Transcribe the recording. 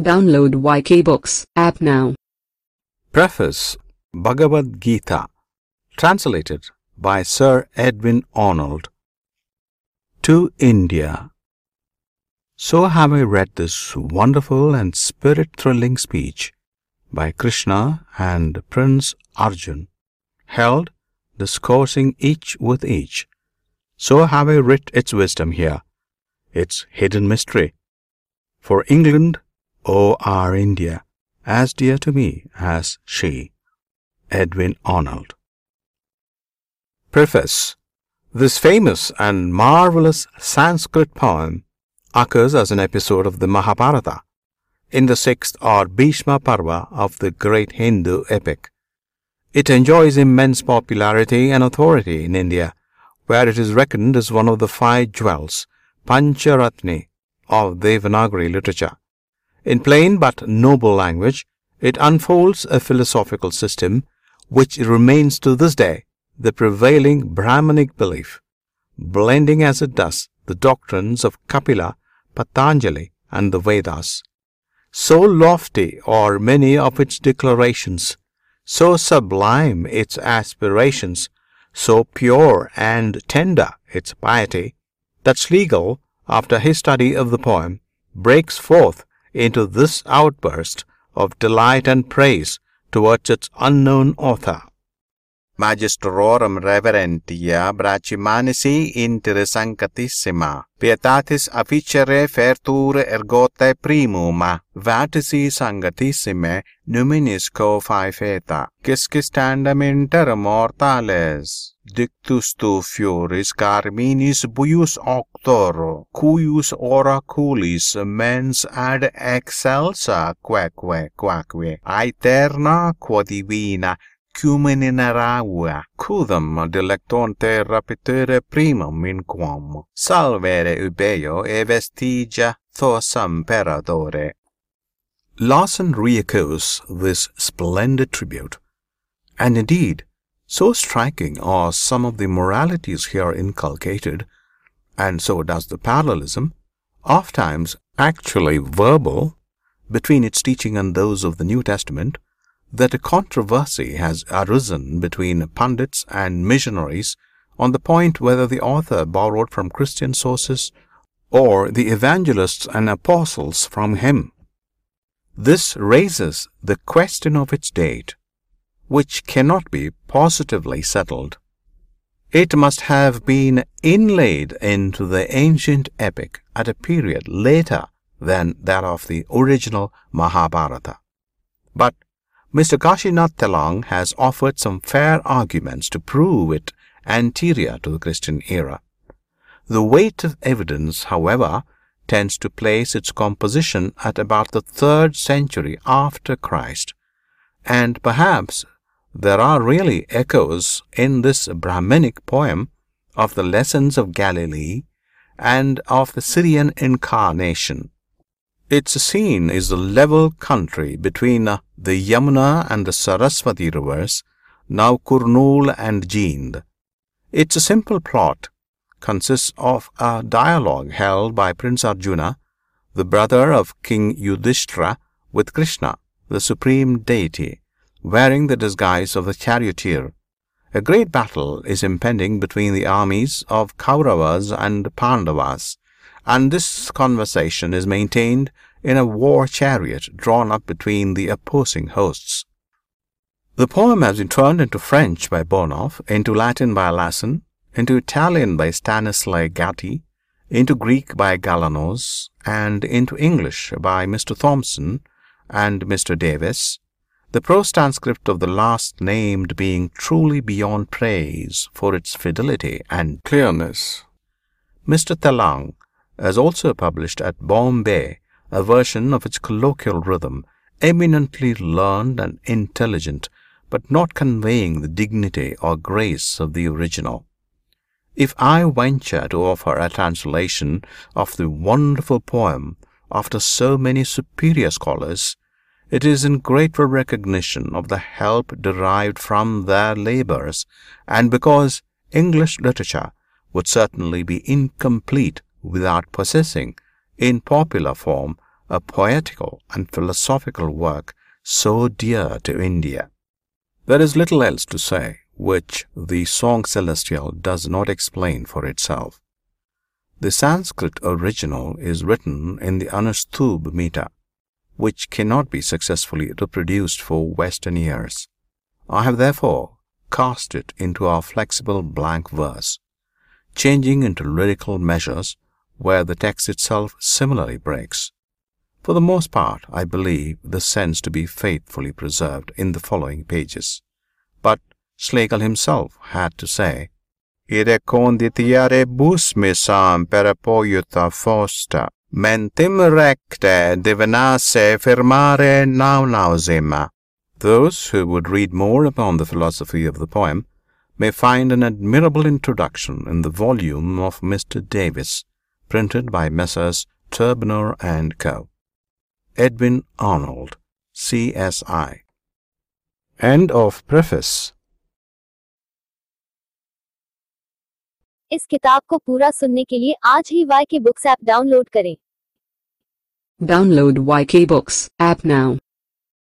Download YK Books app now. Preface Bhagavad Gita, translated by Sir Edwin Arnold. To India. So have I read this wonderful and spirit thrilling speech by Krishna and Prince Arjun, held discoursing each with each. So have I writ its wisdom here, its hidden mystery. For England, O our India, as dear to me as she. Edwin Arnold. Preface This famous and marvelous Sanskrit poem occurs as an episode of the Mahabharata in the sixth or Bhishma Parva of the great Hindu epic. It enjoys immense popularity and authority in India, where it is reckoned as one of the five jewels, Pancharatni, of Devanagari literature. In plain but noble language, it unfolds a philosophical system which remains to this day the prevailing Brahmanic belief, blending as it does the doctrines of Kapila, Patanjali, and the Vedas. So lofty are many of its declarations, so sublime its aspirations, so pure and tender its piety, that Schlegel, after his study of the poem, breaks forth into this outburst of delight and praise towards its unknown author. magistrorum reverentia brachimanisi interessantissima pietatis afficere fertur ergote primum vatisi sangatissime numinisco faefeta quisquistandam inter mortales. Dictus tu fioris carminis buius octor cuius oraculis mens ad excelsa quaeque quaeque aeterna quo divina cumenineraua cudam delectonte rapitere primum in quam salvere ubeo e vestigia thosam peradore. Lassen re-echoes this splendid tribute, and indeed, so striking are some of the moralities here inculcated, and so does the parallelism, oft times actually verbal, between its teaching and those of the New Testament, that a controversy has arisen between pundits and missionaries on the point whether the author borrowed from Christian sources or the evangelists and apostles from him. This raises the question of its date, which cannot be positively settled. It must have been inlaid into the ancient epic at a period later than that of the original Mahabharata. But Mr. Kashinath Telang has offered some fair arguments to prove it anterior to the Christian era. The weight of evidence, however, tends to place its composition at about the third century after Christ, and perhaps there are really echoes in this Brahminic poem of the lessons of Galilee and of the Syrian incarnation. Its scene is the level country between uh, the Yamuna and the Saraswati rivers, now Kurnool and Jind. Its simple plot consists of a dialogue held by Prince Arjuna, the brother of King Yudhishthira, with Krishna, the supreme deity, wearing the disguise of the charioteer. A great battle is impending between the armies of Kauravas and Pandavas and this conversation is maintained in a war chariot drawn up between the opposing hosts. The poem has been turned into French by Burnouf, into Latin by Lassen, into Italian by Stanislao Gatti, into Greek by Galanos, and into English by Mr. Thompson and Mr. Davis, the prose transcript of the last named being truly beyond praise for its fidelity and clearness. Mr. Telang has also published at Bombay a version of its colloquial rhythm, eminently learned and intelligent, but not conveying the dignity or grace of the original. If I venture to offer a translation of the wonderful poem after so many superior scholars, it is in grateful recognition of the help derived from their labors, and because English literature would certainly be incomplete without possessing, in popular form, a poetical and philosophical work so dear to India. There is little else to say which the Song Celestial does not explain for itself. The Sanskrit original is written in the Anustubh meter, which cannot be successfully reproduced for Western ears. I have therefore cast it into our flexible blank verse, changing into lyrical measures where the text itself similarly breaks. For the most part, I believe the sense to be faithfully preserved in the following pages. But Schlegel himself had to say, Ire conditiare bus misam per fosta, mentim recte divinasse firmare nausema. Those who would read more upon the philosophy of the poem may find an admirable introduction in the volume of Mr. Davis, printed by Messrs. Trübner and Co. Edwin Arnold, CSI. End of Preface इस किताब को पूरा सुनने के लिए आज ही Y K Books app download करें download Y K Books app now